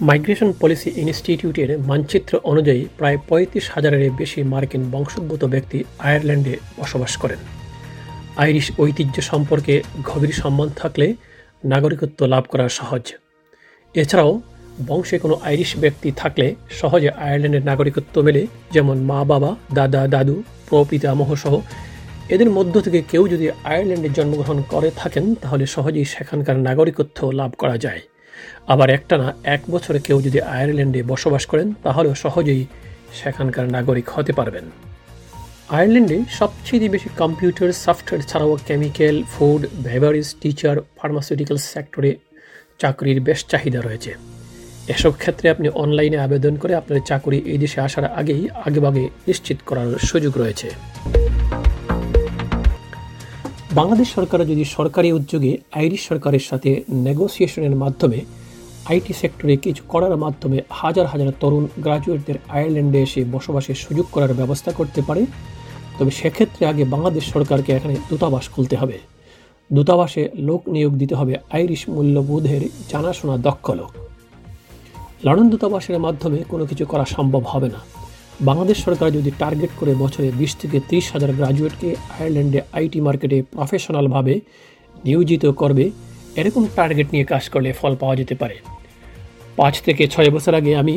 Migration policy ইনস্টিটিউটের মানচিত্র অনুযায়ী প্রায় পঁয়ত্রিশ হাজারের বেশি মার্কিন বংশোদ্ভূত ব্যক্তি আয়ারল্যান্ডে বসবাস করেন। আইরিশ ঐতিহ্য সম্পর্কে গভীর সম্মান থাকলে নাগরিকত্ব লাভ করা সহজ। এছাড়াও, বংশে কোনো আইরিশ ব্যক্তি থাকলে সহজে আয়ারল্যান্ডের নাগরিকত্ব মেলে, যেমন মা বাবা, দাদা, দাদু, প্রপিতামহ সহ। এদের মধ্য থেকে কেউ যদি আয়ারল্যান্ডে জন্মগ্রহণ করে থাকেন, তাহলে সহজেই সেখানকার নাগরিকত্ব লাভ করা যায়। আবার একটানা এক বছরে কেউ যদি আয়ারল্যান্ডে বসবাস করেন, তাহলেও সহজেই সেখানকার নাগরিক হতে পারবেন। আয়ারল্যান্ডে সবচেয়ে বেশি কম্পিউটার, সফটওয়্যার ছাড়াও chemical, food, beverage, teacher, pharmaceutical সেক্টরে চাকরির বেশ চাহিদা রয়েছে। এসব ক্ষেত্রে আপনি অনলাইনে আবেদন করে আপনার চাকরি এই দেশে আসার আগেই আগেভাগে নিশ্চিত করার সুযোগ রয়েছে। বাংলাদেশ সরকার যদি সরকারি উদ্যোগে আইরিশ সরকারের সাথে নেগোসিয়েশনের মাধ্যমে আইটি সেক্টরে কিছু করার মাধ্যমে হাজার হাজার তরুণ গ্রাজুয়েটদের আয়ারল্যান্ডে এসে বসবাসের সুযোগ করার ব্যবস্থা করতে পারে, তবে সেক্ষেত্রে আগে বাংলাদেশ সরকারকে এখানে দূতাবাস খুলতে হবে। দূতাবাসে লোক নিয়োগ দিতে হবে আইরিশ মূল্যবোধের জানাশোনা দক্ষ লোক। লন্ডন দূতাবাসের মাধ্যমে কোনো কিছু করা সম্ভব হবে না। বাংলাদেশ সরকার যদি টার্গেট করে বছরে বিশ থেকে ত্রিশ হাজার গ্রাজুয়েটকে আয়ারল্যান্ডে আইটি মার্কেটে প্রফেশনালভাবে নিয়োজিত করবে, এরকম টার্গেট নিয়ে কাজ করলে ফল পাওয়া যেতে পারে। পাঁচ থেকে ছয় বছর আগে আমি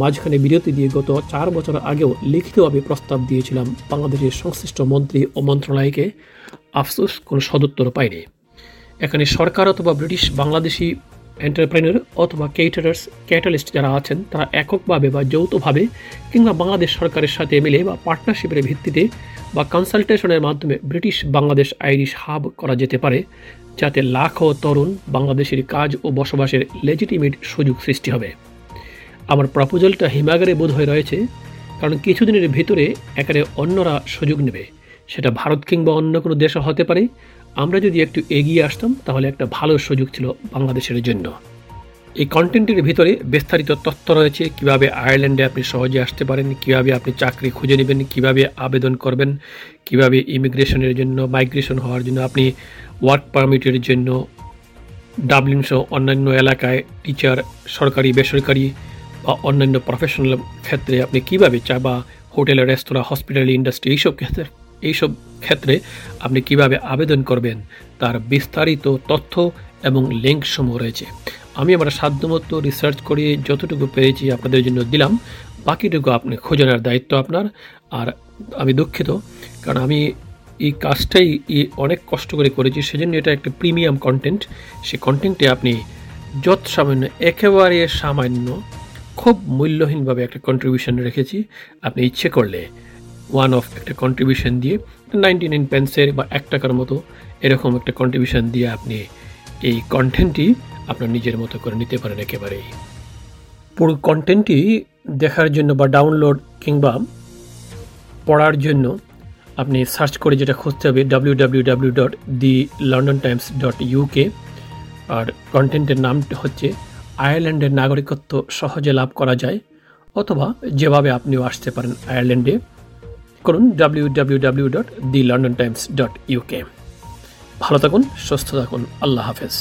মাঝখানে বিরতি দিয়ে গত চার বছর আগেও লিখিতভাবে প্রস্তাব দিয়েছিলাম বাংলাদেশের সংশ্লিষ্ট মন্ত্রী ও মন্ত্রণালয়কে। আফসোস কোনো সদুত্তর পায়নি এখানে সরকার অথবা ব্রিটিশ বাংলাদেশি এন্টারপ্রেনার অথবা কেটারার্স ক্যাটালিস্ট যারা আছেন, তারা এককভাবে বা যৌথভাবে কিংবা বাংলাদেশ সরকারের সাথে মিলে বা পার্টনারশিপের ভিত্তিতে বা কনসালটেশনের মাধ্যমে ব্রিটিশ বাংলাদেশ আইরিশ হাব করা যেতে পারে, যাতে লাখো তরুণ বাংলাদেশের কাজ ও বসবাসের লেজিটিমেট সুযোগ সৃষ্টি হবে। আমার প্রপোজালটা হিমাগারে বোধ হয়ে রয়েছে, কারণ কিছুদিনের ভিতরে এখানে অন্যরা সুযোগ নেবে। সেটা ভারত কিংবা অন্য কোনো দেশও হতে পারে আমরা যদি একটু এগিয়ে আসতাম, তাহলে একটা ভালো সুযোগ ছিল বাংলাদেশের জন্য। এই কন্টেন্টের ভিতরে বিস্তারিত তথ্য রয়েছে, কীভাবে আয়ারল্যান্ডে আপনি সহজে আসতে পারেন, কীভাবে আপনি চাকরি খুঁজে নেবেন, কীভাবে আবেদন করবেন, কীভাবে ইমিগ্রেশনের জন্য মাইগ্রেশন হওয়ার জন্য, আপনি ওয়ার্ক পারমিটের জন্য ডাবলিন সহ অন্যান্য এলাকায় টিচার সরকারি, বেসরকারি বা অন্যান্য প্রফেশনাল ক্ষেত্রে আপনি কীভাবে চা বা হোটেল রেস্তোরাঁ হসপিটাল ইন্ডাস্ট্রি এইসব ক্ষেত্রে এইসব ক্ষেত্রে আপনি কীভাবে আবেদন করবেন তার বিস্তারিত তথ্য এবং লিঙ্ক সমূহ রয়েছে। আমি আমার সাধ্যমতো রিসার্চ করে যতটুকু পেরেছি আপনাদের জন্য দিলাম, বাকিটুকু আপনি খোঁজানোর দায়িত্ব আপনার। আর আমি দুঃখিত, কারণ আমি এই কাজটাই অনেক কষ্ট করে করেছি, সেজন্য এটা একটা প্রিমিয়াম কন্টেন্ট সেই কন্টেন্টে আপনি যত সামান্য একেবারে সামান্য, খুব মূল্যহীনভাবে একটা কন্ট্রিবিউশন রেখেছি। আপনি ইচ্ছে করলে ওয়ান অফ একটা কন্ট্রিবিউশন দিয়ে নাইনটি নাইন পেন্সের বা এক টাকার মতো এরকম একটা কন্ট্রিবিউশন দিয়ে আপনি এই কন্টেন্টটি আপনার নিজের মতো করে নিতে পারেন একেবারেই। পুরো কন্টেন্টটি দেখার জন্য বা ডাউনলোড কিংবা পড়ার জন্য আপনি সার্চ করে যেটা খুঁজতে হবে W W W dot the London Times dot UK আর কন্টেন্টের নাম হচ্ছে আয়ারল্যান্ডের নাগরিকত্ব সহজে লাভ করা যায়, অথবা যেভাবে আপনিও আসতে পারেন আয়ারল্যান্ডে করুন W W W dot the London Times dot UK ভালো থাকুন, সুস্থ থাকুন। আল্লাহ হাফেজ।